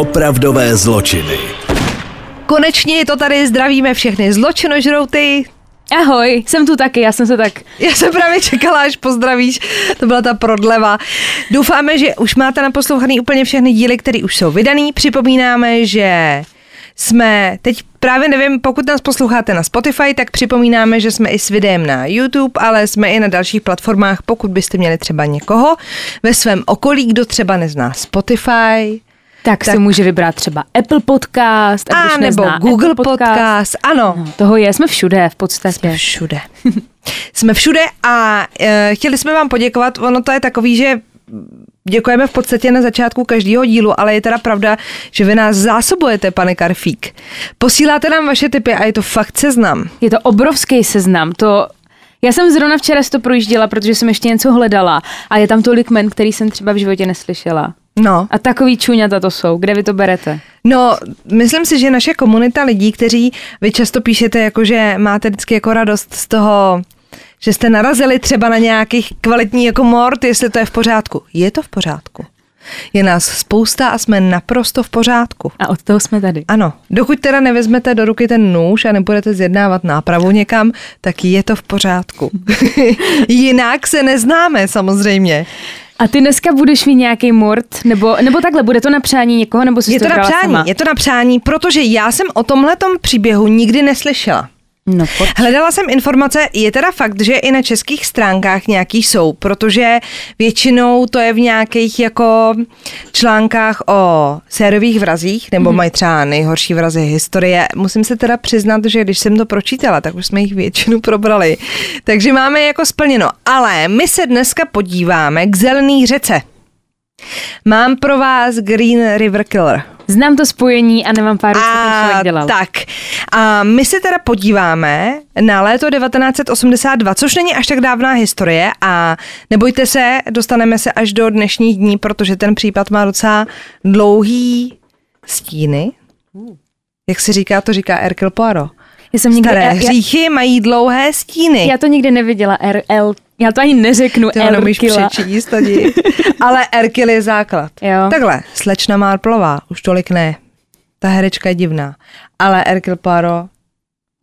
Opravdové zločiny. Konečně je to tady, zdravíme všechny zločinožrouty. Ahoj, jsem tu taky, já jsem se tak... Já jsem právě čekala, až pozdravíš, to byla ta prodleva. Doufáme, že už máte naposlouchaný úplně všechny díly, které už jsou vydaný. Připomínáme, že jsme, teď právě nevím, pokud nás posloucháte na Spotify, tak připomínáme, že jsme i s videem na YouTube, ale jsme i na dalších platformách, pokud byste měli třeba někoho ve svém okolí, kdo třeba nezná Spotify, tak, tak si může vybrat třeba Apple Podcast, a nebo Google Apple podcast. podcast. Ano. No, toho je, jsme všude v podstatě. Jsme všude. jsme všude a e, chtěli jsme vám poděkovat, ono to je takový, že děkujeme v podstatě na začátku každého dílu, ale je teda pravda, že vy nás zásobujete, pane Karfík. Posíláte nám vaše typy a je to fakt seznam. Je to obrovský seznam, to já jsem zrovna včera si to projížděla, protože jsem ještě něco hledala a je tam tolik men, který jsem třeba v životě neslyšela. No. A takový čuňata to jsou. Kde vy to berete? No, myslím si, že naše komunita lidí, kteří vy často píšete, jako že máte vždycky jako radost z toho, že jste narazili třeba na nějakých kvalitní jako mort, jestli to je v pořádku. Je to v pořádku. Je nás spousta a jsme naprosto v pořádku. A od toho jsme tady. Ano. Dokud teda nevezmete do ruky ten nůž a nebudete zjednávat nápravu někam, tak je to v pořádku. Jinak se neznáme samozřejmě. A ty dneska budeš mít nějaký mort, nebo, nebo takhle, bude to na přání někoho, nebo si je to, to na přání, sama? Je to na přání, protože já jsem o tomhletom příběhu nikdy neslyšela. No, Hledala jsem informace, je teda fakt, že i na českých stránkách nějaký jsou, protože většinou to je v nějakých jako článkách o sériových vrazích, nebo mm-hmm. mají třeba nejhorší vrazy historie. Musím se teda přiznat, že když jsem to pročítala, tak už jsme jich většinu probrali. Takže máme jako splněno. Ale my se dneska podíváme k zelený řece. Mám pro vás Green River Killer. Znám to spojení a nemám pár, co ten člověk dělal. Tak, a my se teda podíváme na léto 1982, což není až tak dávná historie a nebojte se, dostaneme se až do dnešních dní, protože ten případ má docela dlouhý stíny. Jak se říká, to říká Erkil Poirot. Já jsem nikdy, Staré já, hříchy mají dlouhé stíny. já to nikdy neviděla, RL, já to ani neřeknu, to Erkila. přečíst tady. Ale Erkil je základ. Jo. Takhle, slečna Marplová, už tolik ne. Ta herečka je divná. Ale Erkil Poirot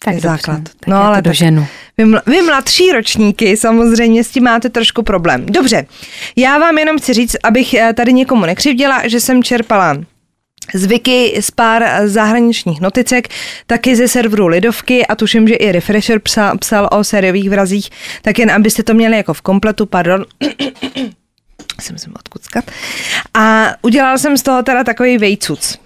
Tak je dobře, základ. Tak No, ale to tak- doženu. Vy, vy mladší ročníky samozřejmě s tím máte trošku problém. Dobře, já vám jenom chci říct, abych eh, tady někomu nekřivděla, že jsem čerpala z Wiki z pár zahraničních noticek, taky ze serveru Lidovky a tuším, že i Refresher psal, psal o sériových vrazích, tak jen abyste to měli jako v kompletu, pardon. se odkuckat. A udělala jsem z toho teda takový vejcuc.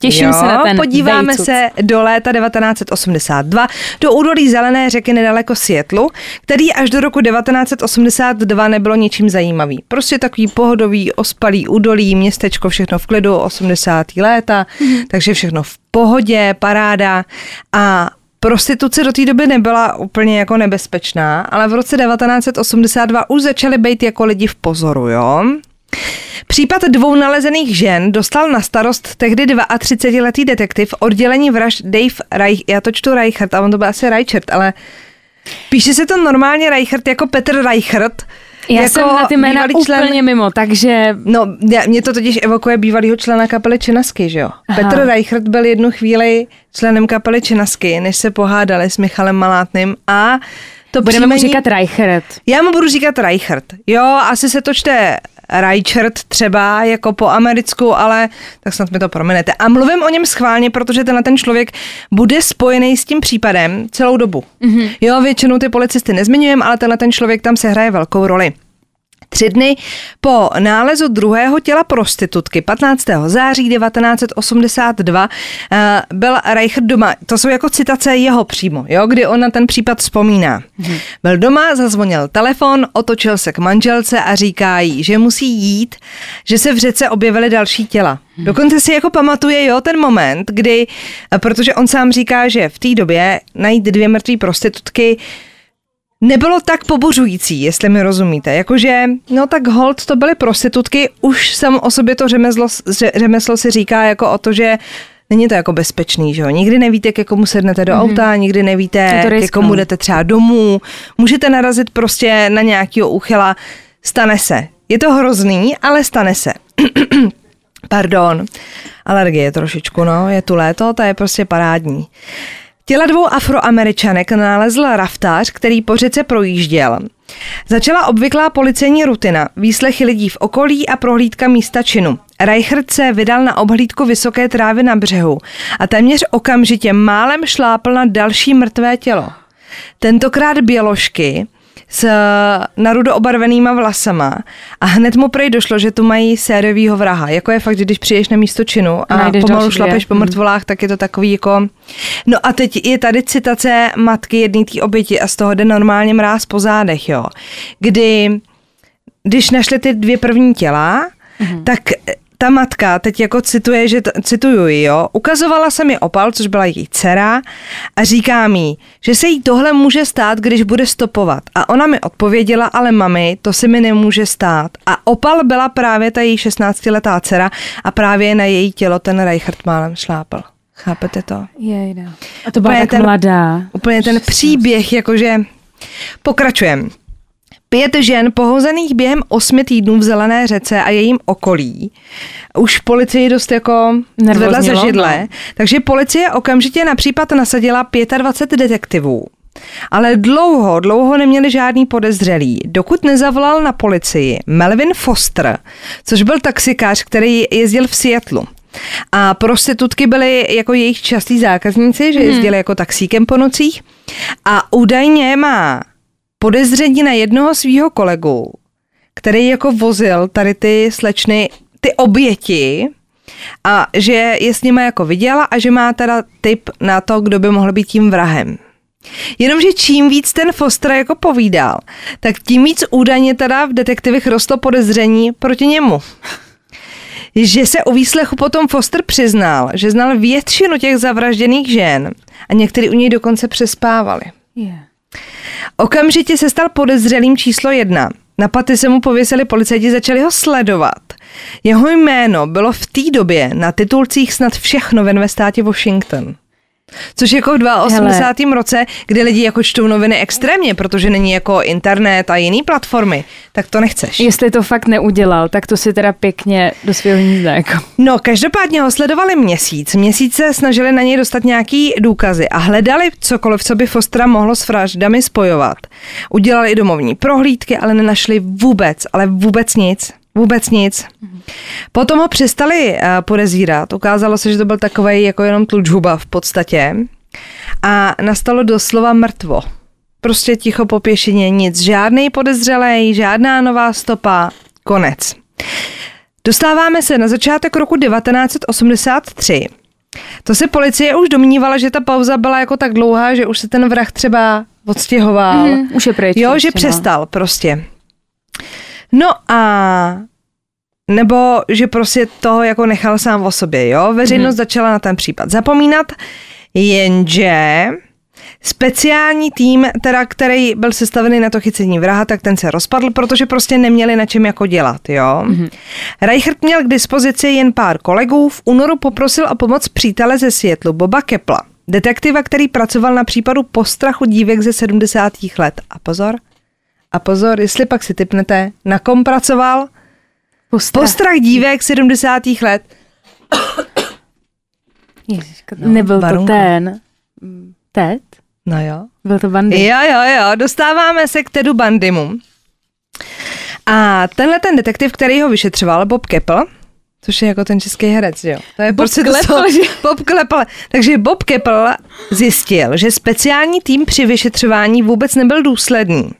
Těším se na ten Podíváme vejcuc. se do léta 1982 do údolí Zelené řeky nedaleko Seattlu, který až do roku 1982 nebylo ničím zajímavý. Prostě takový pohodový, ospalý údolí, městečko, všechno v klidu, 80. léta, takže všechno v pohodě, paráda a Prostituce do té doby nebyla úplně jako nebezpečná, ale v roce 1982 už začaly být jako lidi v pozoru, jo? Případ dvou nalezených žen dostal na starost tehdy 32-letý detektiv oddělení vražd Dave Reich, já to čtu Reichert, a on to byl asi Reichert, ale píše se to normálně Reichert jako Petr Reichert. Já jako jsem na ty jména bývalý úplně mimo, takže No, mě to totiž evokuje bývalýho člena kapely Činasky, že jo? Aha. Petr Reichert byl jednu chvíli členem kapely Činasky, než se pohádali s Michalem Malátným a to budeme mu příjmení- říkat Reichert. já mu budu říkat Reichert. Jo, asi se to čte Reichert třeba jako po americku, ale tak snad mi to prominete. A mluvím o něm schválně, protože tenhle ten člověk bude spojený s tím případem celou dobu. Mm-hmm. Jo, většinou ty policisty nezmiňujeme, ale tenhle ten člověk tam se hraje velkou roli. Tři dny po nálezu druhého těla prostitutky 15. září 1982 eh, byl Reichert doma. To jsou jako citace jeho přímo, jo, kdy on na ten případ vzpomíná. Hmm. Byl doma, zazvonil telefon, otočil se k manželce a říká jí, že musí jít, že se v řece objevily další těla. Hmm. Dokonce si jako pamatuje, jo, ten moment, kdy, eh, protože on sám říká, že v té době najít dvě mrtvé prostitutky nebylo tak pobuřující, jestli mi rozumíte. Jakože, no tak hold, to byly prostitutky, už sam o sobě to řemeslo, ře- řemeslo si říká jako o to, že Není to jako bezpečný, že jo? Nikdy nevíte, ke komu sednete do mm-hmm. auta, nikdy nevíte, ke komu jdete třeba domů. Můžete narazit prostě na nějakého úchyla. Stane se. Je to hrozný, ale stane se. Pardon, alergie trošičku, no, je tu léto, to je prostě parádní. Těla dvou afroameričanek nalezl raftář, který po řece projížděl. Začala obvyklá policejní rutina, výslechy lidí v okolí a prohlídka místa činu. Reichert se vydal na obhlídku vysoké trávy na břehu a téměř okamžitě málem šlápl na další mrtvé tělo. Tentokrát běložky, s narudo obarvenýma vlasama a hned mu prej došlo, že tu mají sériovýho vraha. Jako je fakt, že když přijdeš na místo činu a, a pomalu šlapeš po mhm. mrtvolách, tak je to takový jako... No a teď je tady citace matky jedné té oběti a z toho jde normálně mráz po zádech, jo. Kdy, když našli ty dvě první těla, mm-hmm. tak ta matka, teď jako cituje, že t- cituju jo, ukazovala se mi opal, což byla její dcera a říká mi, že se jí tohle může stát, když bude stopovat. A ona mi odpověděla, ale mami, to se mi nemůže stát. A opal byla právě ta její 16-letá dcera a právě na její tělo ten Reichert málem šlápl. Chápete to? Je, A to byla úplně tak ten, mladá. Úplně ten příběh, jakože pokračujeme. Pět žen pohozených během osmi týdnů v Zelené řece a jejím okolí už policii dost jako zvedla ze židle, no. takže policie okamžitě na případ nasadila 25 detektivů. Ale dlouho, dlouho neměli žádný podezřelý, dokud nezavolal na policii Melvin Foster, což byl taxikář, který jezdil v Seattlu. A prostitutky byly jako jejich častí zákazníci, že mhm. jezdili hmm. jako taxíkem po nocích. A údajně má podezření na jednoho svého kolegu, který jako vozil tady ty slečny, ty oběti, a že je s nima jako viděla a že má teda tip na to, kdo by mohl být tím vrahem. Jenomže čím víc ten Foster jako povídal, tak tím víc údajně teda v detektivech rostlo podezření proti němu. Že se u výslechu potom Foster přiznal, že znal většinu těch zavražděných žen a některý u něj dokonce přespávali. Yeah. Okamžitě se stal podezřelým číslo jedna. Na paty se mu pověsili policajti, začali ho sledovat. Jeho jméno bylo v té době na titulcích snad všech novin ve státě Washington. Což jako v 82. Hele. roce, kdy lidi jako čtou noviny extrémně, protože není jako internet a jiný platformy, tak to nechceš. Jestli to fakt neudělal, tak to si teda pěkně do svého hnízda. Jako. No, každopádně ho sledovali měsíc. Měsíc se snažili na něj dostat nějaký důkazy a hledali cokoliv, co by Fostera mohlo s vraždami spojovat. Udělali i domovní prohlídky, ale nenašli vůbec, ale vůbec nic. Vůbec nic. Potom ho přestali uh, podezírat. Ukázalo se, že to byl takový jako jenom tlučhuba v podstatě. A nastalo doslova mrtvo. Prostě ticho po pěšině, nic. Žádný podezřelej, žádná nová stopa. Konec. Dostáváme se na začátek roku 1983. To se policie už domnívala, že ta pauza byla jako tak dlouhá, že už se ten vrah třeba odstěhoval. Mm, už je pryč. Jo, že přestal prostě. No a nebo že prostě toho jako nechal sám o sobě, jo? Veřejnost mm-hmm. začala na ten případ zapomínat, jenže speciální tým, teda, který byl sestavený na to chycení vraha, tak ten se rozpadl, protože prostě neměli na čem jako dělat, jo. Mm-hmm. Reichert měl k dispozici jen pár kolegů, v únoru poprosil o pomoc přítele ze Světlu, Boba Kepla, detektiva, který pracoval na případu postrachu dívek ze 70. let. A pozor, a pozor, jestli pak si typnete, na kom pracoval? Postrach, Postrach dívek 70. let. Ježiško, no, Nebyl barunko. to ten Ted? No jo. Byl to Bandy. Jo, jo, jo. Dostáváme se k Tedu Bandymu. A tenhle ten detektiv, který ho vyšetřoval, Bob Keppel, což je jako ten český herec, jo. To je Bob prostě Klepl, to, že... Bob Klepl. Takže Bob Keppel zjistil, že speciální tým při vyšetřování vůbec nebyl důsledný.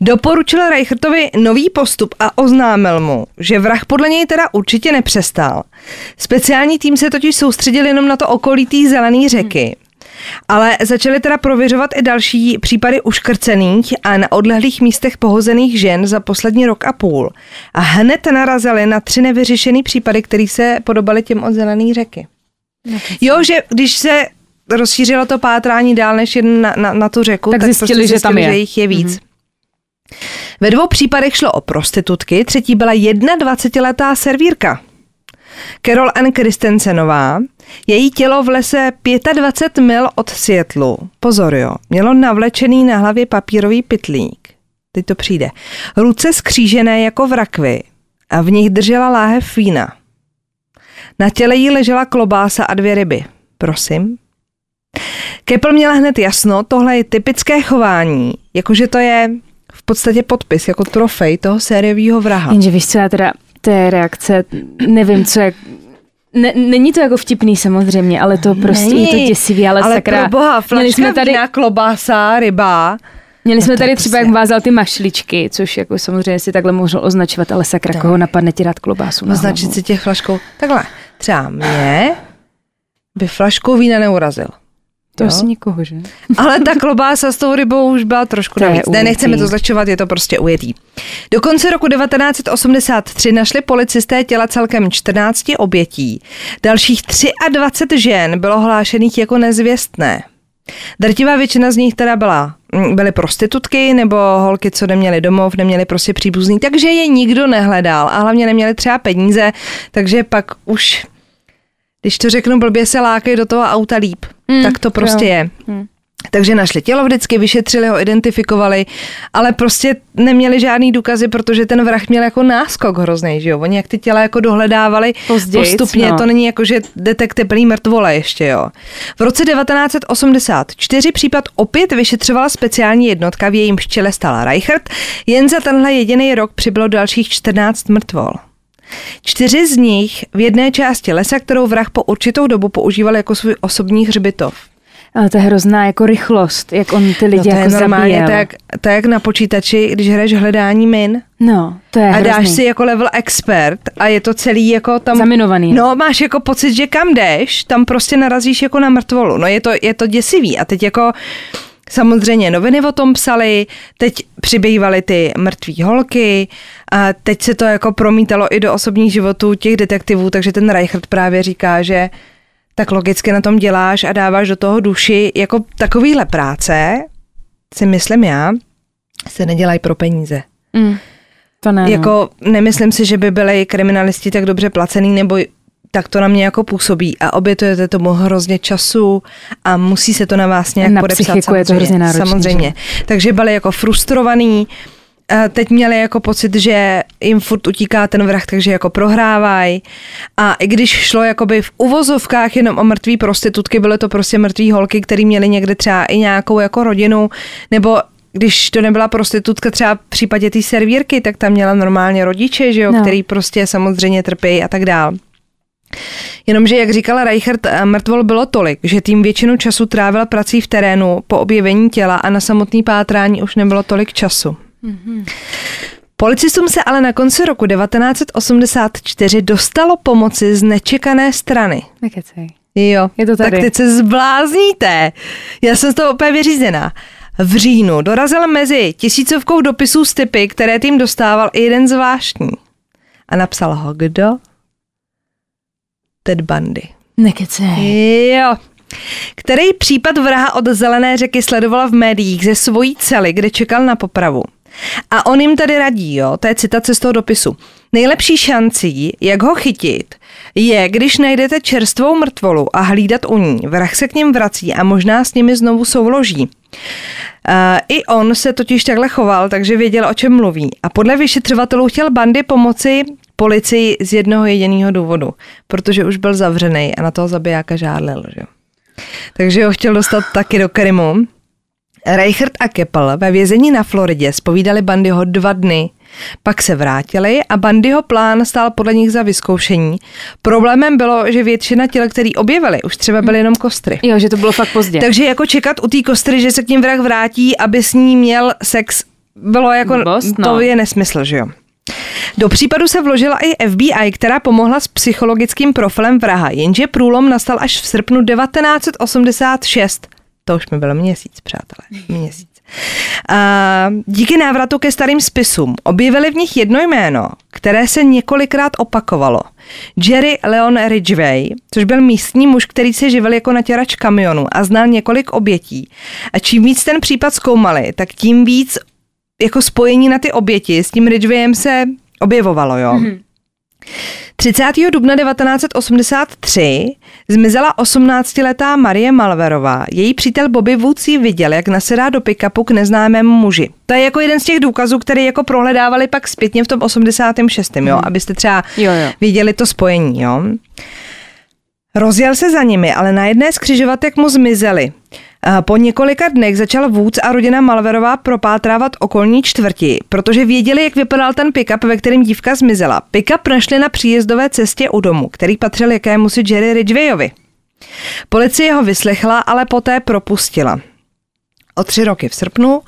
Doporučil Reichertovi nový postup a oznámil mu, že vrah podle něj teda určitě nepřestal. Speciální tým se totiž soustředil jenom na to okolí té zelené řeky. Ale začali teda prověřovat i další případy uškrcených a na odlehlých místech pohozených žen za poslední rok a půl. A hned narazili na tři nevyřešené případy, které se podobaly těm od zelené řeky. Jo, že když se rozšířilo to pátrání dál než jen na, na, na tu řeku, tak, tak zjistili, prostě zjistili, že tam je. že jich je víc. Mm-hmm. Ve dvou případech šlo o prostitutky, třetí byla 21-letá servírka. Carol Ann Kristensenová, její tělo v lese 25 mil od Světlu. Pozor jo, mělo navlečený na hlavě papírový pitlík. Teď to přijde. Ruce skřížené jako v rakvi a v nich držela láhev vína. Na těle jí ležela klobása a dvě ryby. Prosím. Kepl měla hned jasno, tohle je typické chování, jakože to je podstatě podpis, jako trofej toho sériového vraha. Jenže víš co, já teda té reakce, nevím, co je ne, není to jako vtipný samozřejmě, ale to prostě není, je to děsivý, ale, ale sakra. pro boha, měli jsme tady vína, klobása, ryba. Měli jsme no tady třeba, prostě... jak vázal ty mašličky, což jako samozřejmě si takhle mohl označovat, ale sakra, tak. koho napadne ti dát klobásu Označit si těch flaškou. Takhle, třeba mě by flaškou vína neurazil. To asi nikoho, že? Ale ta klobása s tou rybou už byla trošku to navíc. Ne, nechceme to zlehčovat, je to prostě ujetý. Do konce roku 1983 našli policisté těla celkem 14 obětí. Dalších 23 žen bylo hlášených jako nezvěstné. Drtivá většina z nich teda byla, mm, byly prostitutky nebo holky, co neměly domov, neměly prostě příbuzný, takže je nikdo nehledal a hlavně neměli třeba peníze, takže pak už když to řeknu blbě, se lákají do toho auta líp. Mm, tak to prostě jo. je. Mm. Takže našli tělo vždycky, vyšetřili ho, identifikovali, ale prostě neměli žádný důkazy, protože ten vrah měl jako náskok hrozný, že jo. Oni jak ty těla jako dohledávali Pozdějc, postupně, no. to není jako, že jdete k teplý mrtvole ještě, jo. V roce 1984 případ opět vyšetřovala speciální jednotka, v jejím čele stala Reichert, jen za tenhle jediný rok přibylo dalších 14 mrtvol. Čtyři z nich v jedné části lesa, kterou vrah po určitou dobu používal jako svůj osobní hřbitov. Ale to je hrozná jako rychlost, jak on ty lidi no to jako je normálně, to to jak na počítači, když hraješ hledání min. No, to je A hrozný. dáš si jako level expert a je to celý jako tam... Zaminovaný. No, máš jako pocit, že kam jdeš, tam prostě narazíš jako na mrtvolu. No je to, je to děsivý. A teď jako Samozřejmě noviny o tom psali, teď přibývaly ty mrtvý holky, a teď se to jako promítalo i do osobních životů těch detektivů, takže ten Reichert právě říká, že tak logicky na tom děláš a dáváš do toho duši jako takovýhle práce, si myslím já, se nedělají pro peníze. Mm, to ne. No. Jako nemyslím si, že by byli kriminalisti tak dobře placený, nebo tak to na mě jako působí a obětujete tomu hrozně času a musí se to na vás nějak na podepsat. Samozřejmě, je to hrozně náročný. Samozřejmě. Že? Takže byli jako frustrovaný, teď měli jako pocit, že jim furt utíká ten vrah, takže jako prohrávají. A i když šlo jakoby v uvozovkách jenom o mrtvý prostitutky, byly to prostě mrtvý holky, které měly někde třeba i nějakou jako rodinu, nebo když to nebyla prostitutka třeba v případě té servírky, tak tam měla normálně rodiče, že jo, no. který prostě samozřejmě trpí a tak dál. Jenomže, jak říkala Reichert, eh, mrtvol bylo tolik, že tým většinu času trávil prací v terénu po objevení těla a na samotný pátrání už nebylo tolik času. Mm-hmm. Policistům se ale na konci roku 1984 dostalo pomoci z nečekané strany. Nekecej. Jo, je to tady. tak teď se zblázníte. Já jsem z toho úplně vyřízená. V říjnu dorazil mezi tisícovkou dopisů z typy, které tým dostával i jeden zvláštní. A napsal ho kdo? Ted Bundy. Nekecej. Jo. Který případ vraha od Zelené řeky sledovala v médiích ze svojí cely, kde čekal na popravu. A on jim tady radí, jo, to je citace z toho dopisu. Nejlepší šancí, jak ho chytit, je, když najdete čerstvou mrtvolu a hlídat u ní. Vrah se k ním vrací a možná s nimi znovu souloží. Uh, I on se totiž takhle choval, takže věděl, o čem mluví. A podle vyšetřovatelů chtěl bandy pomoci policii z jednoho jediného důvodu, protože už byl zavřený a na toho zabijáka žádlil. Že? Takže ho chtěl dostat taky do Krymu. Reichert a Keppel ve vězení na Floridě spovídali Bandyho dva dny. Pak se vrátili a Bandyho plán stál podle nich za vyzkoušení. Problémem bylo, že většina těl, který objevili, už třeba byly jenom kostry. Jo, že to bylo fakt pozdě. Takže jako čekat u té kostry, že se k ním vrah vrátí, aby s ní měl sex, bylo jako, Blbost, no. to je nesmysl, že jo. Do případu se vložila i FBI, která pomohla s psychologickým profilem vraha, jenže průlom nastal až v srpnu 1986. To už mi byl měsíc, přátelé. Měsíc. A díky návratu ke starým spisům objevili v nich jedno jméno, které se několikrát opakovalo. Jerry Leon Ridgway, což byl místní muž, který se živil jako natěrač kamionu a znal několik obětí. A čím víc ten případ zkoumali, tak tím víc jako spojení na ty oběti s tím Ridgwayem se objevovalo, jo. Mm-hmm. 30. dubna 1983 zmizela 18-letá Marie Malverová. Její přítel Bobby Woods ji viděl, jak nasedá do pick-upu k neznámému muži. To je jako jeden z těch důkazů, který jako prohledávali pak zpětně v tom 86. Jo, abyste třeba Jo, jo. viděli to spojení. Jo. Rozjel se za nimi, ale na jedné z křižovatek mu zmizeli. Po několika dnech začal Woods a rodina Malverová propátrávat okolní čtvrti, protože věděli, jak vypadal ten pick-up, ve kterém dívka zmizela. Pick-up našli na příjezdové cestě u domu, který patřil jakému si Jerry Ridgewayovi. Policie ho vyslechla, ale poté propustila. O tři roky v srpnu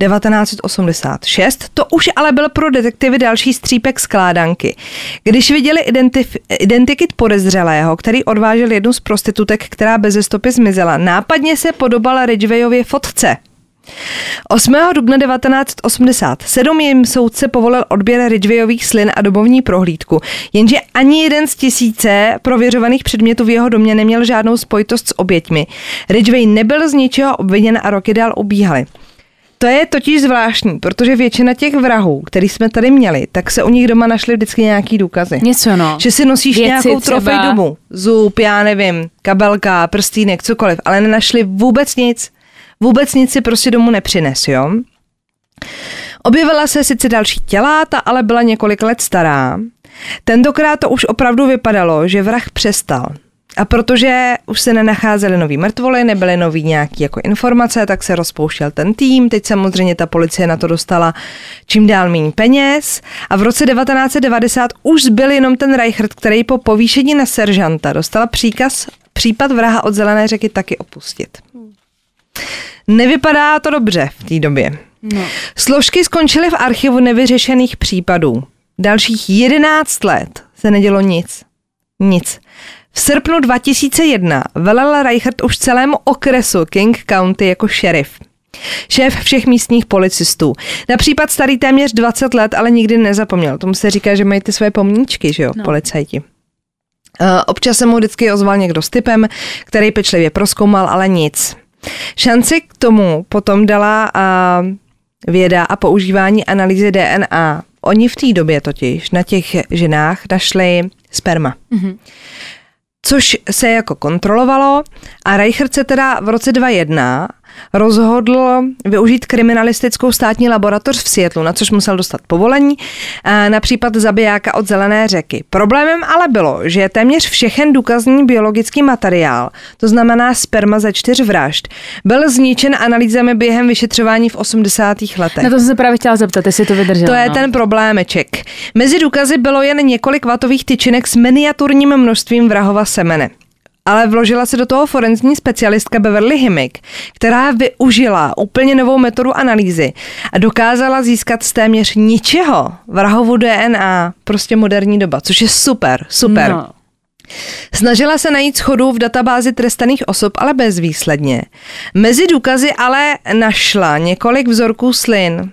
1986 to už ale byl pro detektivy další střípek skládanky. Když viděli identif- identikit podezřelého, který odvážel jednu z prostitutek, která bez stopy zmizela, nápadně se podobala Ridgewayově fotce. 8. dubna 1987 jim soudce povolil odběr Ridgewayových slin a domovní prohlídku, jenže ani jeden z tisíce prověřovaných předmětů v jeho domě neměl žádnou spojitost s oběťmi. Ridgway nebyl z ničeho obviněn a roky dál ubíhaly. To je totiž zvláštní, protože většina těch vrahů, který jsme tady měli, tak se u nich doma našly vždycky nějaký důkazy. Něco no. Že si nosíš Věci nějakou trofej domů, zub, já nevím, kabelka, prstýnek, cokoliv, ale nenašli vůbec nic. Vůbec nic si prostě domů nepřines, jo? Objevila se sice další těla, ta ale byla několik let stará. Tentokrát to už opravdu vypadalo, že vrah přestal. A protože už se nenacházely nový mrtvoly, nebyly nový nějaký jako informace, tak se rozpouštěl ten tým. Teď samozřejmě ta policie na to dostala čím dál méně peněz. A v roce 1990 už zbyl jenom ten Reichert, který po povýšení na seržanta dostal příkaz případ vraha od Zelené řeky taky opustit. Nevypadá to dobře v té době. no. Složky skončily v archivu nevyřešených případů. Dalších 11 let se nedělo nic. Nic. V srpnu 2001 velel Reichert už celému okresu King County jako šerif. Šéf všech místních policistů. Na případ starý téměř 20 let, ale nikdy nezapomněl. Tomu se říká, že mají ty svoje pomníčky, že jo, no. No. policajti. Eh, Občas se mu vždycky ozval někdo s typem, který pečlivě proskoumal, ale nic. Šanci k tomu potom dala a, věda a používání analýzy DNA. Oni v té době totiž na těch ženách našli sperma. Mhm. Což se jako kontrolovalo a Reichert se teda v roce 2001 rozhodl využít kriminalistickou státní laboratoř v Seattlu, na což musel dostat povolení a na případ zabijáka od Zelené řeky. Problémem ale bylo, že téměř všechen důkazní biologický materiál, to znamená sperma ze čtyř vražd, byl zničen analýzami během vyšetřování v 80. letech. Na to jsem se právě chtěla zeptat, jestli to vydrželo. To je no. ten problémeček. Mezi důkazy bylo jen několik vatových tyčinek s miniaturním množstvím vrahova semene. Ale vložila se do toho forenzní specialistka Beverly Himick, která využila úplně novou metodu analýzy a dokázala získat z téměř ničeho vrahovu DNA, prostě moderní doba, což je super, super. No. Snažila se najít schodu v databázi trestaných osob, ale bezvýsledně. Mezi důkazy ale našla několik vzorků slin.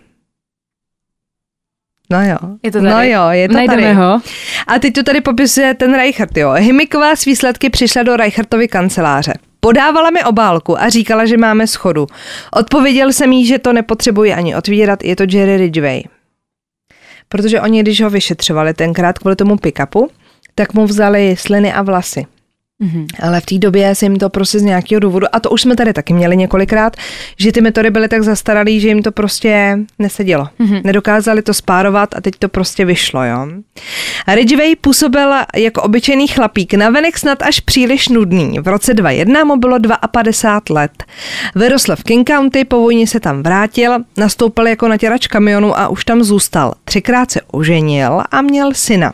No jo. Je to tady? No jo, je to Najdeme tady. ho. A teď to tady popisuje ten Reichert, jo. Himiková s výsledky přišla do Reichertovy kanceláře. Podávala mi obálku a říkala, že máme schodu. Odpověděl jsem jí, že to nepotřebuji ani otvírat, je to Jerry Ridgway. Protože oni, když ho vyšetřovali tenkrát kvůli tomu pick-upu, tak mu vzali sliny a vlasy. Mhm. Ale v té době se jim to prostě z nějakého důvodu, a to už jsme tady taky měli několikrát, že ty metody byly tak zastaralý, že jim to prostě nesedělo. Mm-hmm. Nedokázali to spárovat a teď to prostě vyšlo, jo. A Ridgway působil jako obyčejný chlapík, navenek snad až příliš nudný. V roce 2001 mu bylo 52 let. Vyrostl v King County, po vojně se tam vrátil, nastoupil jako natěrač kamionu a už tam zůstal. Třikrát se oženil a měl syna.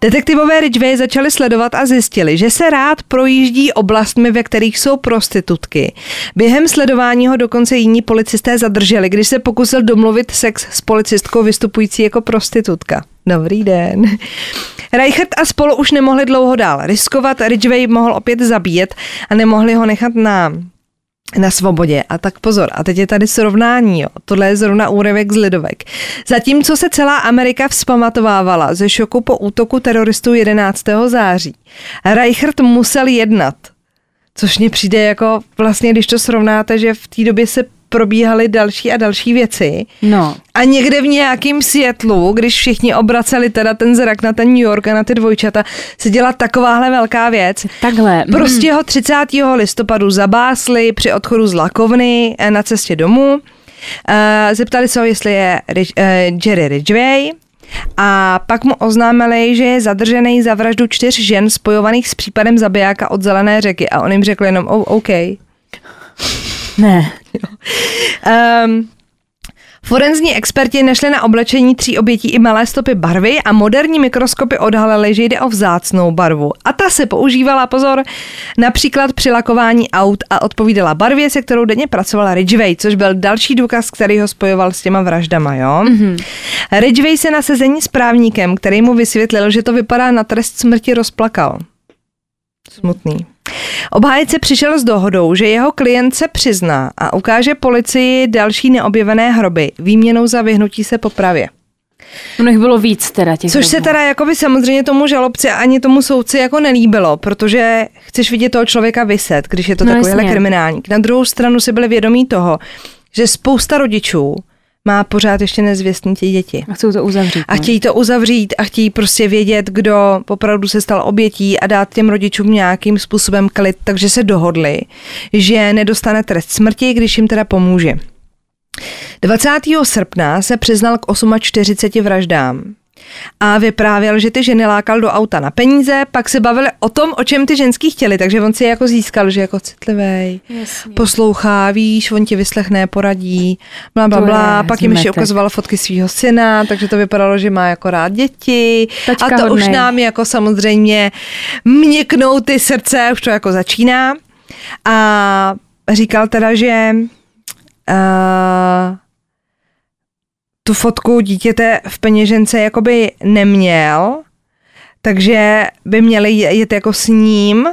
Detektivové Ridgway začali sledovat a zjistili, že se rád projíždí oblastmi, ve kterých jsou prostitutky. Během sledování ho dokonce jiní policisté zadrželi, když se pokusil domluvit sex s policistkou vystupující jako prostitutka. Dobrý den. Reichert a spolu už nemohli dlouho dál riskovat, Ridgway mohl opět zabíjet a nemohli ho nechat na na svobodě. A tak pozor, a teď je tady srovnání, jo. Tohle je zrovna úryvek z Lidovek. Zatímco se celá Amerika vzpamatovávala ze šoku po útoku teroristů 11. září, Reichert musel jednat. Což mně přijde jako vlastně, když to srovnáte, že v té době se probíhaly další a další věci. No. A někde v nějakém světlu, když všichni obraceli teda ten zrak na ten New York a na ty dvojčata, se děla takováhle velká věc. Takhle. mm. Prostě ho 30. listopadu zabásli při odchodu z lakovny eh, na cestě domů. Eh, Zeptali se ho, jestli je eh, Jerry Ridgway. A pak mu oznámili, že je zadržený za vraždu čtyř žen spojovaných s případem zabijáka od Zelené řeky. A on jim řekl jenom, oh, OK. Ne. Um, Forenzní experti našli na oblečení tří obětí i malé stopy barvy a moderní mikroskopy odhalily, že jde o vzácnou barvu. A ta se používala, pozor, například při lakování aut a odpovídala barvě, se kterou denně pracovala Ridgway, což byl další důkaz, který ho spojoval s těma vraždama, jo? Mm-hmm. Ridgway se na sezení s právníkem, který mu vysvětlil, že to vypadá na trest smrti, rozplakal. Smutný. Obhájce přišel s dohodou, že jeho klient se přizná a ukáže policii další neobjevené hroby výměnou za vyhnutí se popravě. Ono jich bylo víc teda těch Což se hrobů. teda jakoby samozřejmě tomu žalobci ani tomu soudci jako nelíbilo, protože chceš vidět toho člověka vyset, když je to No takovýhle kriminálník. Na druhou stranu si byli vědomí toho, že spousta rodičů má pořád ještě nezvěstní ty děti. A chcou to uzavřít. A chtějí to uzavřít a chtějí prostě vědět, kdo opravdu se stal obětí a dát těm rodičům nějakým způsobem klid, takže se dohodli, že nedostane trest smrti, když jim teda pomůže. 20. srpna se přiznal k 48 vraždám a vyprávěl, že ty ženy lákal do auta na peníze, pak se bavili o tom, o čem ty ženský chtěli, takže on si je jako získal, že jako citlivý, poslouchá, víš, on ti vyslechne, poradí, bla, bla, bla. je Pak jim ještě ukazoval fotky svého syna, takže to vypadalo, že má jako rád děti. Tačka a to už hodnej. nám jako samozřejmě měknou ty srdce, už to jako začíná. A říkal teda, že uh, tu fotku dítěte v peněžence jakoby neměl, takže by měli jet jako s ním,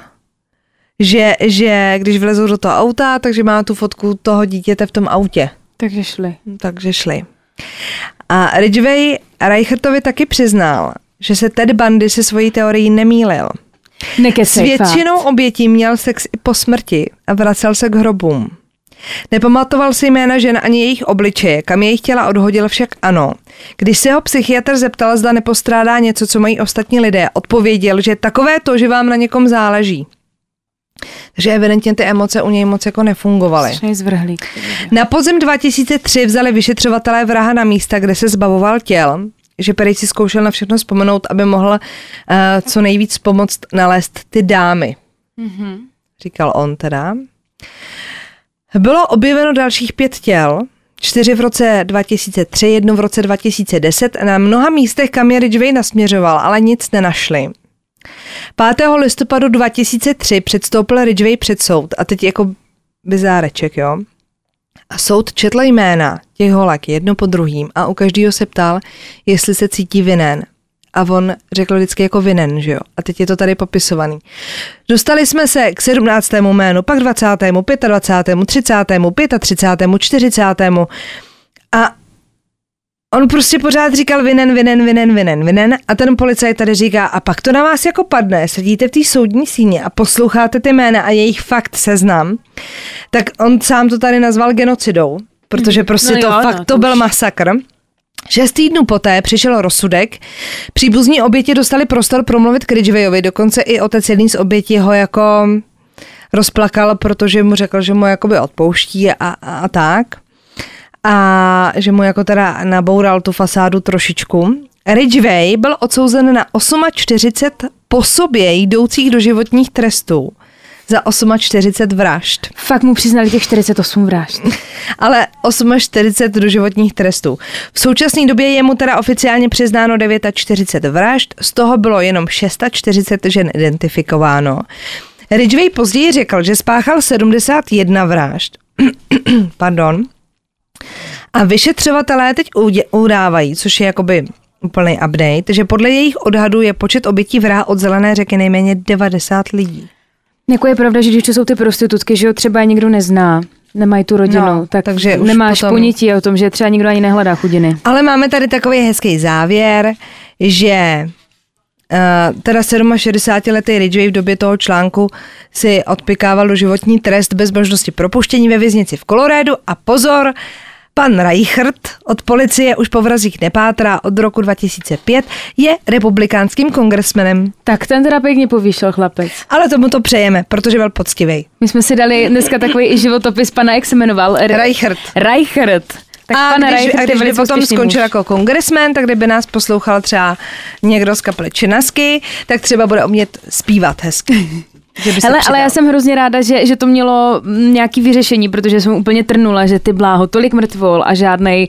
že, že když vlezou do toho auta, takže má tu fotku toho dítěte v tom autě. Takže šli. Takže šli. A Ridgway Reichertovi taky přiznal, že se Ted Bundy se svojí teorií nemýlil. S Nekecej, většinou obětí měl sex i po smrti a vracel se k hrobům. Nepamatoval si jména žen ani jejich obličeje, kam jejich těla odhodil však ano. Když se ho psychiatr zeptal, zda nepostrádá něco, co mají ostatní lidé, odpověděl, že takové to, že vám na někom záleží. Takže evidentně ty emoce u něj moc jako nefungovaly. Zvrhlík. Na podzim 2003 vzali vyšetřovatelé vraha na místa, kde se zbavoval těl, že Perry si zkoušel na všechno vzpomenout, aby mohl uh, co nejvíc pomoct nalézt ty dámy. Mm-hmm. Říkal on teda. Bylo objeveno dalších pět těl, čtyři v roce 2003, jedno v roce 2010 na mnoha místech, kam je Ridgway nasměřoval, ale nic nenašli. 5. listopadu 2003 předstoupil Ridgway před soud a teď jako bizáreček, jo. A soud četl jména těch holek jedno po druhým a u každého se ptal, jestli se cítí vinen. A on řekl vždycky jako vinen, že jo. A teď je to tady popisovaný. Dostali jsme se k 17. jménu, pak 20., 25., 30., 35., 40. A on prostě pořád říkal vinen, vinen, vinen, vinen, vinen a ten policajt tady říká a pak to na vás jako padne, sedíte v té soudní síně a posloucháte ty jména a jejich fakt seznam, tak on sám to tady nazval genocidou, protože prostě No to jo, fakt no, to to byl už. masakr. Šest týdnů poté přišel rozsudek. Příbuzní oběti dostali prostor promluvit k Ridgewayovi, dokonce i otec jedný z obětí ho jako rozplakal, protože mu řekl, že mu jakoby odpouští a, a, a tak. A že mu jako teda naboural tu fasádu trošičku. Ridgway byl odsouzen na 48 po sobě jdoucích do životních trestů za 48 vražd. Fakt mu přiznali těch 48 vražd. Ale 48 doživotních trestů. V současné době je mu teda oficiálně přiznáno 49 vražd, z toho bylo jenom 640 žen identifikováno. Ridgway později řekl, že spáchal 71 vražd. Pardon. A vyšetřovatelé teď udávají, což je jakoby úplný update, že podle jejich odhadů je počet obětí vraha od Zelené řeky nejméně 90 lidí. Jako je pravda, že když to jsou ty prostitutky, že ho třeba je nikdo nezná, nemají tu rodinu, No, tak takže nemáš potom- ponětí o tom, že třeba nikdo ani nehledá chudiny. Ale máme tady takový hezký závěr, že Uh, teda 67-letý Ridgway v době toho článku si odpikával životní trest bez možnosti propuštění ve věznici v Kolorédu a pozor, Pan Reichert od policie už po vrazích nepátrá od roku 2005, je republikánským kongresmenem. Tak ten teda pěkně povýšel chlapec. Ale tomu to přejeme, protože byl poctivý. My jsme si dali dneska takový i životopis pana, jak se jmenoval? Reichert. Reichert. Tak a pan když, a když by potom skončil muž. jako kongresmen, tak kdyby nás poslouchal třeba někdo z kapely Činasky, tak třeba bude umět zpívat hezky. Hele, ale já jsem hrozně ráda, že, že to mělo nějaký vyřešení, protože jsem úplně trnula, že ty bláho, tolik mrtvol a žádnej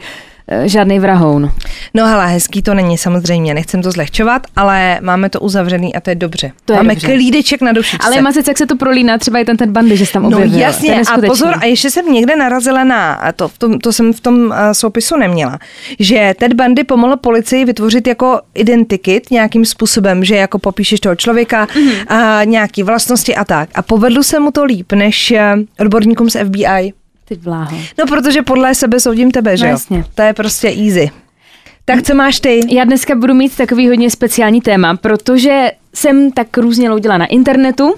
Eh, žádný vrahoun. No hele, hezký to není samozřejmě, nechcem to zlehčovat, ale máme to uzavřený a to je dobře. To je máme dobře. klídeček na dušičce. Ale mazec, jak se to prolíná, třeba i ten ten bandy, že se tam objevil. No jasně, a pozor, a ještě jsem někde narazila na, to, v tom, to jsem v tom uh, soupisu neměla, že Ted Bundy pomohl policii vytvořit jako identikit nějakým způsobem, že jako popíšeš toho člověka, mm-hmm. a nějaký vlastnosti a tak. A povedlo se mu to líp než eh, odborníkům z FBI. Ty bláho. No, protože podle sebe soudím tebe, že no, jasně. To je prostě easy. Tak co máš ty? Já dneska budu mít takový hodně speciální téma, protože jsem tak různě loudila na internetu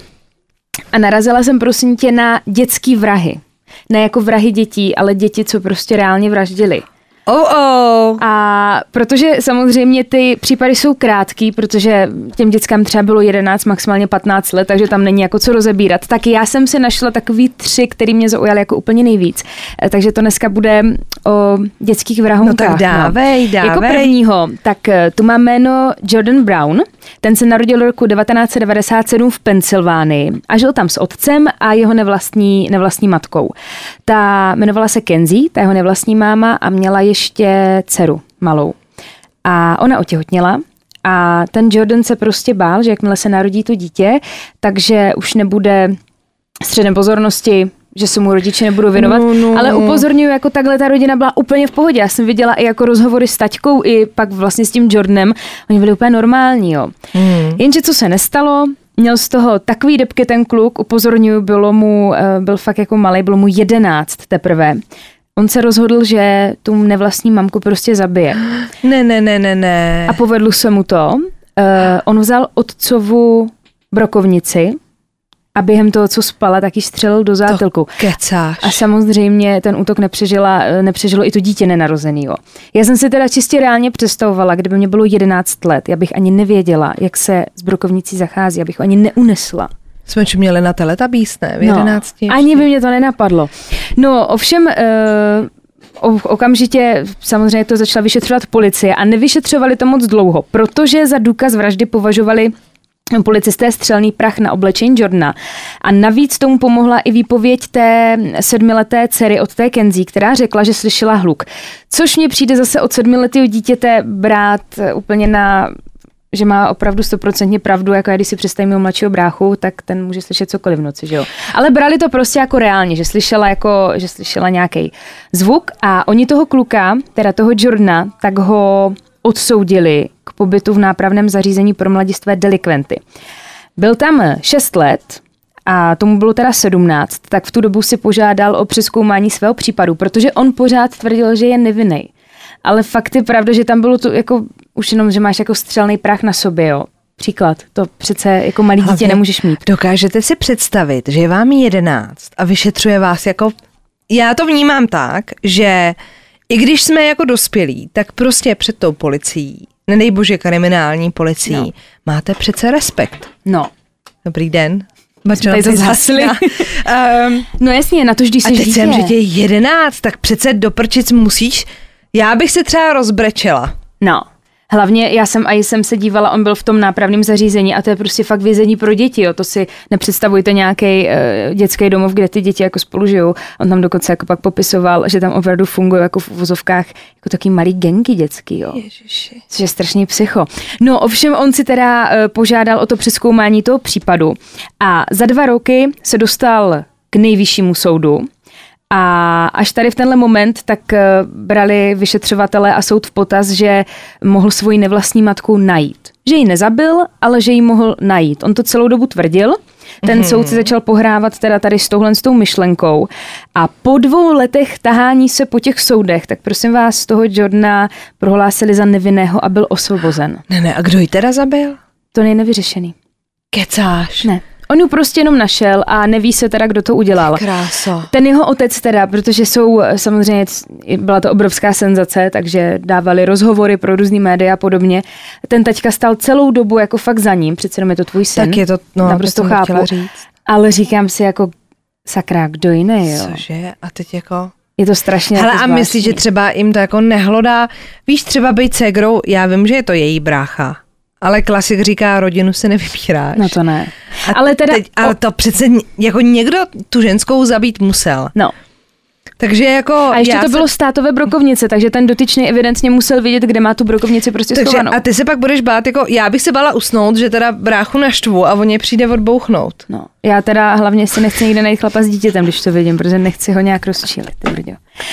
a narazila jsem prosím tě na dětský vrahy. Ne jako vrahy dětí, ale děti, co prostě reálně vraždili. Oh, oh. A protože samozřejmě ty případy jsou krátký, protože těm dětskám třeba bylo 11, maximálně 15 let, takže tam není jako co rozebírat, tak já jsem si našla takový tři, který mě zaujaly jako úplně nejvíc. Eh, takže to dneska bude o dětských vrahonkách. No tak dávej, no. dávej. Jako prvního, tak eh, tu má jméno Jordan Brown. Ten se narodil roku 1997 v Pensylvánii a žil tam s otcem a jeho nevlastní, nevlastní matkou. Ta jmenovala se Kenzie, ta jeho nevlastní máma a měla ještě dceru malou. A ona otěhotněla a ten Jordan se prostě bál, že jakmile se narodí to dítě, takže už nebude středem pozornosti, že se mu rodiče nebudou věnovat, no, no. ale upozorňuji, jako takhle ta rodina byla úplně v pohodě. Já jsem viděla i jako rozhovory s taťkou, i pak vlastně s tím Jordanem, oni byli úplně normální, jo. Hmm. Jenže co se nestalo, měl z toho takový depky ten kluk, upozorňuji, bylo mu, eh, byl fakt jako malý, bylo mu jedenáct teprve. On se rozhodl, že tu nevlastní mamku prostě zabije. Ne, ne, ne, ne, ne. A povedlo se mu to. Uh, on vzal otcovu brokovnici, a během toho, co spala, tak ji střelil do zátelku. To kecáš. A samozřejmě ten útok nepřežila, nepřežilo i to dítě nenarozenýho. Já jsem si teda čistě reálně představovala, kdyby mě bylo 11 let, já bych ani nevěděla, jak se s brokovnicí zachází, abych ani neunesla. Jsme měli na teletabíst, ne? V 11. No, ani by mě to nenapadlo. No, ovšem, uh, okamžitě samozřejmě to začala vyšetřovat policie a nevyšetřovali to moc dlouho, protože za důkaz vraždy považovali policisté střelný prach na oblečení Jordana. A navíc tomu pomohla i výpověď té sedmileté dcery od té Kenzie, která řekla, že slyšela hluk. Což mě přijde zase od sedmiletého dítěte brát úplně na že má opravdu stoprocentně pravdu, jako já když si představím mladšího bráchu, tak ten může slyšet cokoliv v noci, že jo. Ale brali to prostě jako reálně, že slyšela jako, že slyšela nějaký zvuk a oni toho kluka, teda toho Jordana, tak ho odsoudili k pobytu v nápravném zařízení pro mladistvé delikventy. Byl tam 6 let, a tomu bylo teda 17, tak v tu dobu si požádal o přeskoumání svého případu, protože on pořád tvrdil, že je nevinný. Ale fakt je pravda, že tam bylo to jako už jenom, že máš jako střelný prach na sobě, jo. Příklad, to přece jako malý dítě nemůžeš mít. Dokážete si představit, že je vám 11 a vyšetřuje vás jako... Já to vnímám tak, že i když jsme jako dospělí, tak prostě před tou policií, nedej bože kriminální policií, no. máte přece respekt. No. Dobrý den. Tady to zhasli. um, no jasně, na to, když jsi A teď jsem, že tě je jedenáct, tak přece do prčic musíš... Já bych se třeba rozbrečela. No. Hlavně já jsem a jsem se dívala, on byl v tom nápravném zařízení a to je prostě fakt vězení pro děti. Jo. To si nepředstavujte nějaký uh, dětský domov, kde ty děti jako spolu žijou. On tam dokonce jako pak popisoval, že tam opravdu funguje jako v vozovkách jako taky malý genky dětský. Jo. Ježiši. Což je strašně psycho. No ovšem on si teda uh, požádal o to přeskoumání toho případu a za dva roky se dostal k nejvyššímu soudu a až tady v tenhle moment, tak eh, brali vyšetřovatele a soud v potaz, že mohl svoji nevlastní matku najít. Že ji nezabil, ale že ji mohl najít. On to celou dobu tvrdil. Ten mm-hmm. soud si začal pohrávat teda tady s touhle s tou myšlenkou. A po dvou letech tahání se po těch soudech, tak prosím vás, z toho Jordana prohlásili za nevinného a byl osvobozen. Ne, ne, a kdo ji teda zabil? To je nevyřešený. Kecáš. Ne. On ju prostě jenom našel a neví se teda, kdo to udělal. Kráso. Ten jeho otec teda, protože jsou eh, samozřejmě, byla to obrovská senzace, takže dávali rozhovory pro různý média a podobně. Ten taťka stál celou dobu jako fakt za ním, přece jenom je to tvůj syn. Tak je to, no, naprosto to chápu. chtěla Říct. Ale říkám si jako, sakra, kdo jiný, jo. Cože? A teď jako... Je to strašně Hele, jako a myslíš, že třeba jim to jako nehlodá? Víš, třeba být ségrou, já vím, že je to její brácha, ale klasik říká, rodinu se nevybíráš. No to ne. A ale teda... Teď, ale to přece jako někdo tu ženskou zabít musel. No. Takže jako... A ještě to se- bylo státové brokovnice, takže ten dotyčný evidentně musel vidět, kde má tu brokovnici prostě Takže, schovanou. a ty se pak budeš bát, jako já bych se bála usnout, že teda bráchu naštvu a on je přijde odbouchnout. No, já teda hlavně si nechci nikde najít chlapa s dítětem, když to vidím, protože nechci ho nějak rozčílit.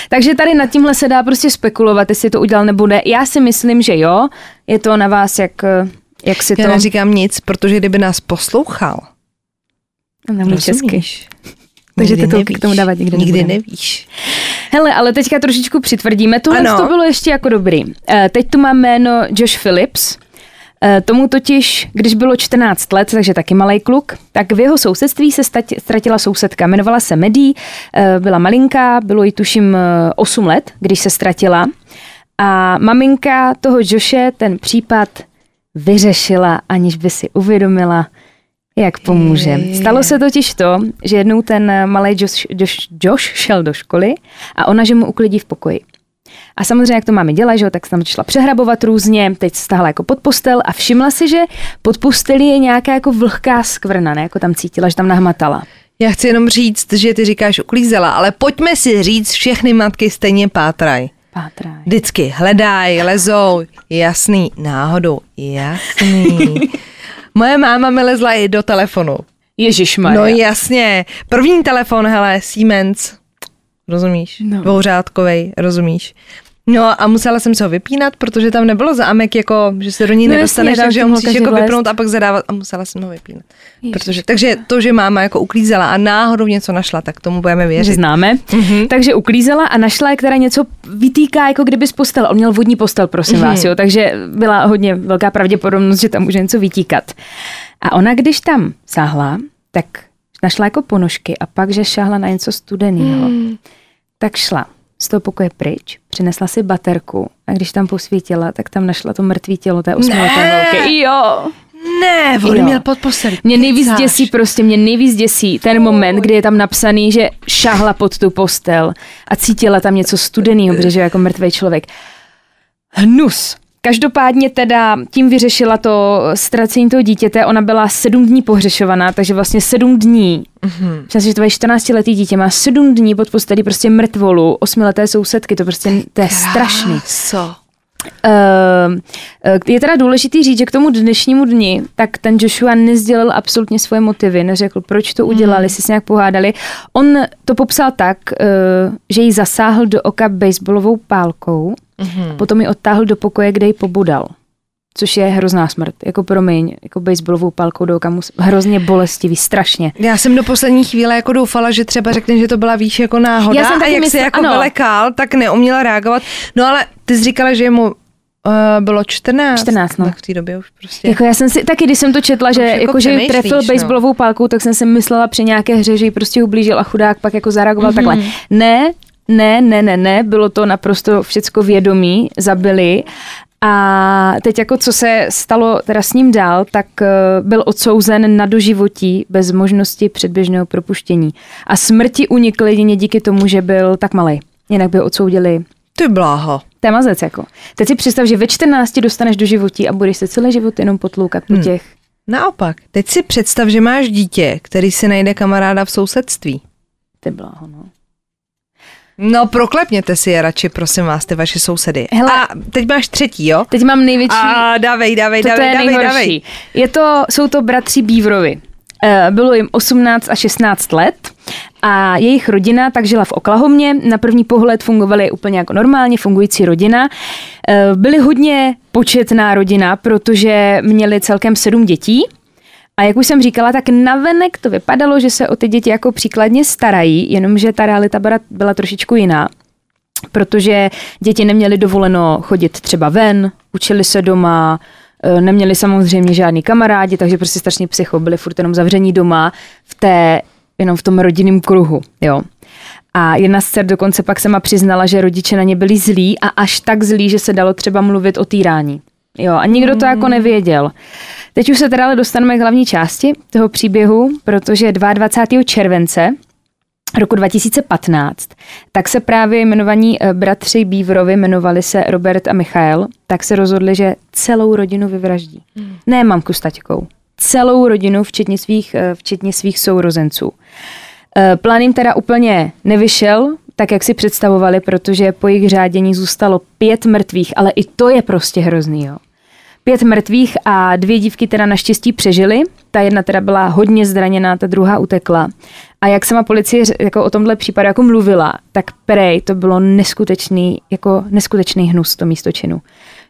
Takže tady nad tímhle se dá prostě spekulovat, jestli to udělal nebo ne. Já si myslím, že jo. Je to na vás, jak, jak si Já to... neříkám nic, protože kdyby nás poslouchal, Nemluví česky. rozumíš? Takže ty to nevíš. k tomu dávat nikdy Nikdy nebudeme. nevíš. Hele, ale teďka trošičku přitvrdíme. Tohle Ano. to bylo ještě jako dobrý. Eh, Teď tu mám jméno Josh Phillips. Eh, Tomu totiž, když bylo 14 let, takže taky malý kluk, tak v jeho sousedství se stati- ztratila sousedka. Jmenovala se Medí, eh, byla malinká, bylo jí tuším eh, 8 let, když se ztratila. A maminka toho Joshe ten případ vyřešila, aniž by si uvědomila, jak pomůže. Stalo se totiž to, že jednou ten malý Josh, Josh, Josh šel do školy a ona, že mu uklidí v pokoji. A samozřejmě, jak to máme dělat, že jo, tak se tam šla přehrabovat různě, teď se stáhla jako pod postel a všimla si, že pod postelí je nějaká jako vlhká skvrna, ne? Jako tam cítila, že tam nahmatala. Já chci jenom říct, že ty říkáš uklízela, ale pojďme si říct, všechny matky stejně pátraj. Pátrá. Vždycky hledají, lezou, jasný, náhodou, jasný. Moje máma mi lezla i do telefonu. Ježíš No jasně, první telefon, hele, Siemens, rozumíš, No. no. dvouřádkovej, rozumíš. No a musela jsem se ho vypínat, protože tam nebylo zámek, jako, že se do ní No jasně, nedostaneš, tam takže ho musíš jako vypnout a pak zadávat a musela jsem ho vypínat. Protože, takže to, že máma jako uklízela a náhodou něco našla, tak tomu budeme že věřit. známe. Mm-hmm. Takže uklízela a našla, teda něco vytýká, jako kdyby z postel. On měl vodní postel, prosím mm-hmm. vás, jo, takže byla hodně velká pravděpodobnost, že tam může něco vytíkat. A ona, když tam sáhla, tak našla jako ponožky a pak, že šáhla na něco studeného, mm. tak šla z toho pokoje pryč, přinesla si baterku a když tam posvítila, tak tam našla to mrtvý tělo té osmileté holky. Jo. Ne, on měl pod postelí. Mě nejvíc děsí prostě, mě nejvíc děsí ten moment, kdy je tam napsaný, že šáhla pod tu postel a cítila tam něco studeného, protože jako mrtvý člověk. Hnus. Každopádně teda tím vyřešila to ztracení toho dítěte. Ona byla sedm dní pohřešovaná, takže vlastně sedm dní. Mm-hmm. Myslím si, že tvoje 14-letý dítě má sedm dní pod postelí prostě mrtvolu, osmileté sousedky, to prostě to je strašný. Co? Uh, je teda důležitý říct, že k tomu dnešnímu dni, tak ten Joshua nezdělil absolutně svoje motivy, neřekl, proč to udělali, jestli se nějak pohádali. On to popsal tak, uh, že ji zasáhl do oka baseballovou pálkou, Mhm. a potom ji odtáhl do pokoje, kde ji pobudal. Což je hrozná smrt. Jako promiň, jako baseballovou pálkou do oka, hrozně bolestivý, strašně. Já jsem do poslední chvíle jako doufala, že třeba řekne, že to byla víš jako náhoda Já jsem a jak se jako ano. vylekal, tak neuměla reagovat. No ale ty jsi říkala, že mu uh, bylo 14. 14, no. Tak v té době už prostě. Jako já jsem si, taky když jsem to četla, že, Už jako jako, že trefil no. baseballovou pálkou, tak jsem si myslela při nějaké hře, že ji prostě ublížil a chudák pak jako zareagoval mm-hmm. takhle. Ne, ne, ne, ne, ne, bylo to naprosto všecko vědomí, zabili a teď jako co se stalo teda s ním dál, tak eh, byl odsouzen na doživotí bez možnosti předběžného propuštění. A smrti unikl jedině díky tomu, že byl tak malý. Jinak by ho odsoudili Ty bláho. to je mazec, jako. Teď si představ, že ve 14 dostaneš do životí a budeš se celý život jenom potloukat po těch. Naopak, teď si představ, že máš dítě, který si najde kamaráda v sousedství. Ty bláho, no. No proklepněte si je radši, prosím vás, ty vaše sousedy. Hele. a teď máš třetí, jo? Teď mám největší... A dávej, dávej, Toto dávej, je dávej, nejhorší. dávej. Je to, jsou to bratři Bívrovi. Eh, Bylo jim 18 a 16 let a jejich rodina tak žila v Oklahomě. Na první pohled fungovali úplně jako normálně fungující rodina. Eh, Byli hodně početná rodina, protože měli celkem sedm dětí. A jak už jsem říkala, tak navenek to vypadalo, že se o ty děti jako příkladně starají, jenomže ta realita byla, byla trošičku jiná protože děti neměly dovoleno chodit třeba ven, učili se doma, Eh, neměli samozřejmě žádný kamarádi, takže prostě strašně psycho, byli furt jenom zavření doma v té, jenom v tom rodinném kruhu, jo. A jedna z dcer dokonce pak sama přiznala, že rodiče na ně byli zlí a až tak zlí, že se dalo třeba mluvit o týrání. Jo, a nikdo to jako nevěděl. Teď už se teda ale dostaneme k hlavní části toho příběhu, protože 22. července roku 2015, tak se právě jmenovaní eh, bratři Bívrovi, jmenovali se Robert a Michael, tak se rozhodli, že celou rodinu vyvraždí. Hmm. Ne mamku s taťkou. Celou rodinu, včetně svých, eh, včetně svých sourozenců. Eh, plán jim teda úplně nevyšel, tak jak si představovali, protože po jejich řádění zůstalo pět mrtvých, ale i to je prostě hrozný, jo. Pět mrtvých a dvě dívky teda naštěstí přežily. Ta jedna teda byla hodně zraněná, ta druhá utekla. A jak sama policie jako o tomhle případu jako mluvila, tak prej to bylo neskutečný, jako neskutečný hnus to místo činu.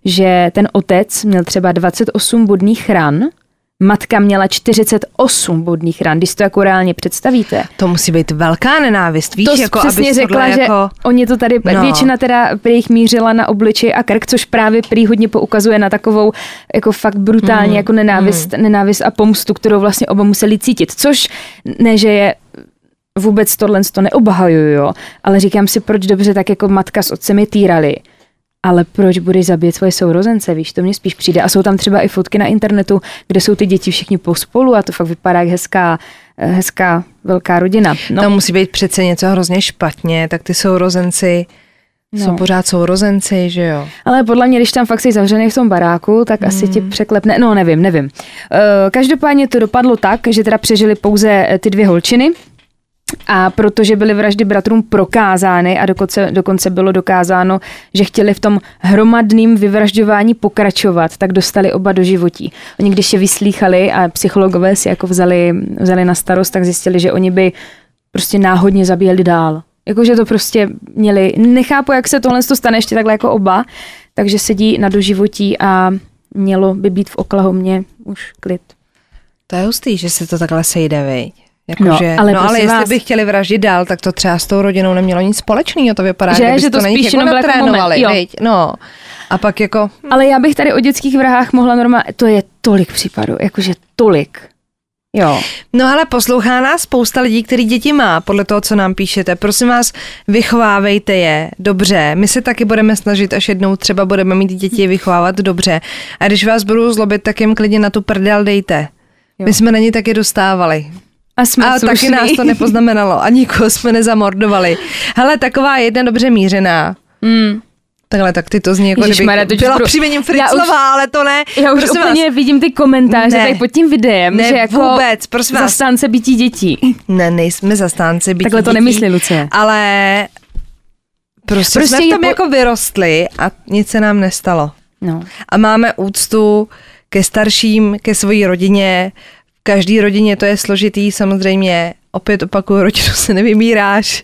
Že ten otec měl třeba 28 bodných ran, Matka měla 48 bodných ran, když to jako reálně představíte. To musí být velká nenávist, víš? To jako, přesně řekla, jako... že oni to tady, no. většina teda prý jich mířila na obličej a krk, což právě prý hodně poukazuje na takovou jako fakt brutální mm. jako nenávist, mm. nenávist a pomstu, kterou vlastně oba museli cítit, což ne, že je vůbec tohle to neobhajuju, jo, ale říkám si, proč dobře tak jako matka s otcem je týrali ale proč budeš zabít svoje sourozence, víš, to mě spíš přijde. A jsou tam třeba i fotky na internetu, kde jsou ty děti všichni pospolu a to fakt vypadá jak hezká, eh, hezká velká rodina. No. To musí být přece něco hrozně špatně, tak ty sourozenci No. Jsou pořád sourozenci, že jo? Ale podle mě, když tam fakt jsi zavřený v tom baráku, tak hmm. asi ti překlepne, no nevím, nevím. Uh, každopádně to dopadlo tak, že teda přežili pouze eh, ty dvě holčiny, a protože byly vraždy bratrům prokázány a dokonce, dokonce bylo dokázáno, že chtěli v tom hromadným vyvražďování pokračovat, tak dostali oba do životí. Oni když je vyslýchali a psychologové si jako vzali, vzali na starost, tak zjistili, že oni by prostě náhodně zabíjeli dál. Jakože to prostě měli, nechápu, jak se tohle stane ještě takhle jako oba, takže sedí na doživotí a mělo by být v Oklahomě už klid. To je hustý, že se to takhle sejde, veď? Jako no, že, ale, no, ale jestli vás... by chtěli vraždit dál, tak to třeba s tou rodinou nemělo nic společného. To vypadá, že, že to, to spíš jako natrénovali. Jako no. A pak jako... Hm. Ale já bych tady o dětských vrahách mohla normálně... To je tolik případů, jakože tolik. Jo. No ale poslouchá nás spousta lidí, který děti má, podle toho, co nám píšete. Prosím vás, vychovávejte je dobře. My se taky budeme snažit, až jednou třeba budeme mít děti vychovávat dobře. A když vás budou zlobit, tak jim klidně na tu prdel dejte. Jo. My jsme na ní taky dostávali. A, jsme a taky nás to nepoznamenalo a nikoho jsme nezamordovali. Hele, taková jedna dobře mířená. Mm. Takhle, tak ty to zní jako kdybych Mara, byla pro... příjmením Fritzlova, už, ale to ne. Já už prosím úplně vás. vidím ty komentáře ne, pod tím videem, ne, že jako vůbec, prosím vás. zastánce bytí dětí. Ne, nejsme zastánce bytí Takhle to dětí, nemyslí, Lucie. Ale prostě, prostě jsme v tom po... jako vyrostli a nic se nám nestalo. No. A máme úctu ke starším, ke své rodině, každý rodině to je složitý, samozřejmě. Opět opakuju, rodinu se nevymíráš.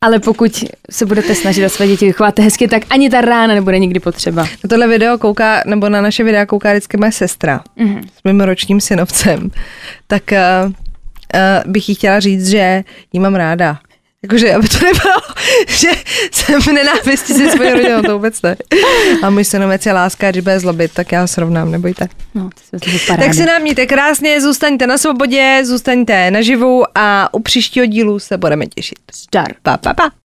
Ale pokud se budete snažit a své děti vychovat hezky, tak ani ta rána nebude nikdy potřeba. Na tohle video kouká, nebo na naše videa kouká vždycky moje sestra mm-hmm. s mým ročním synovcem. Tak uh, uh, bych jí chtěla říct, že jí mám ráda. Jakože, aby to nebylo, že jsem v nenávisti se svojí rodinou, to vůbec ne. A můj synovec je láska, když bude zlobit, tak já ho srovnám, nebojte. No, to se tak si nám mějte krásně, zůstaňte na svobodě, zůstaňte naživu a u příštího dílu se budeme těšit. Zdar. Pa, pa, pa.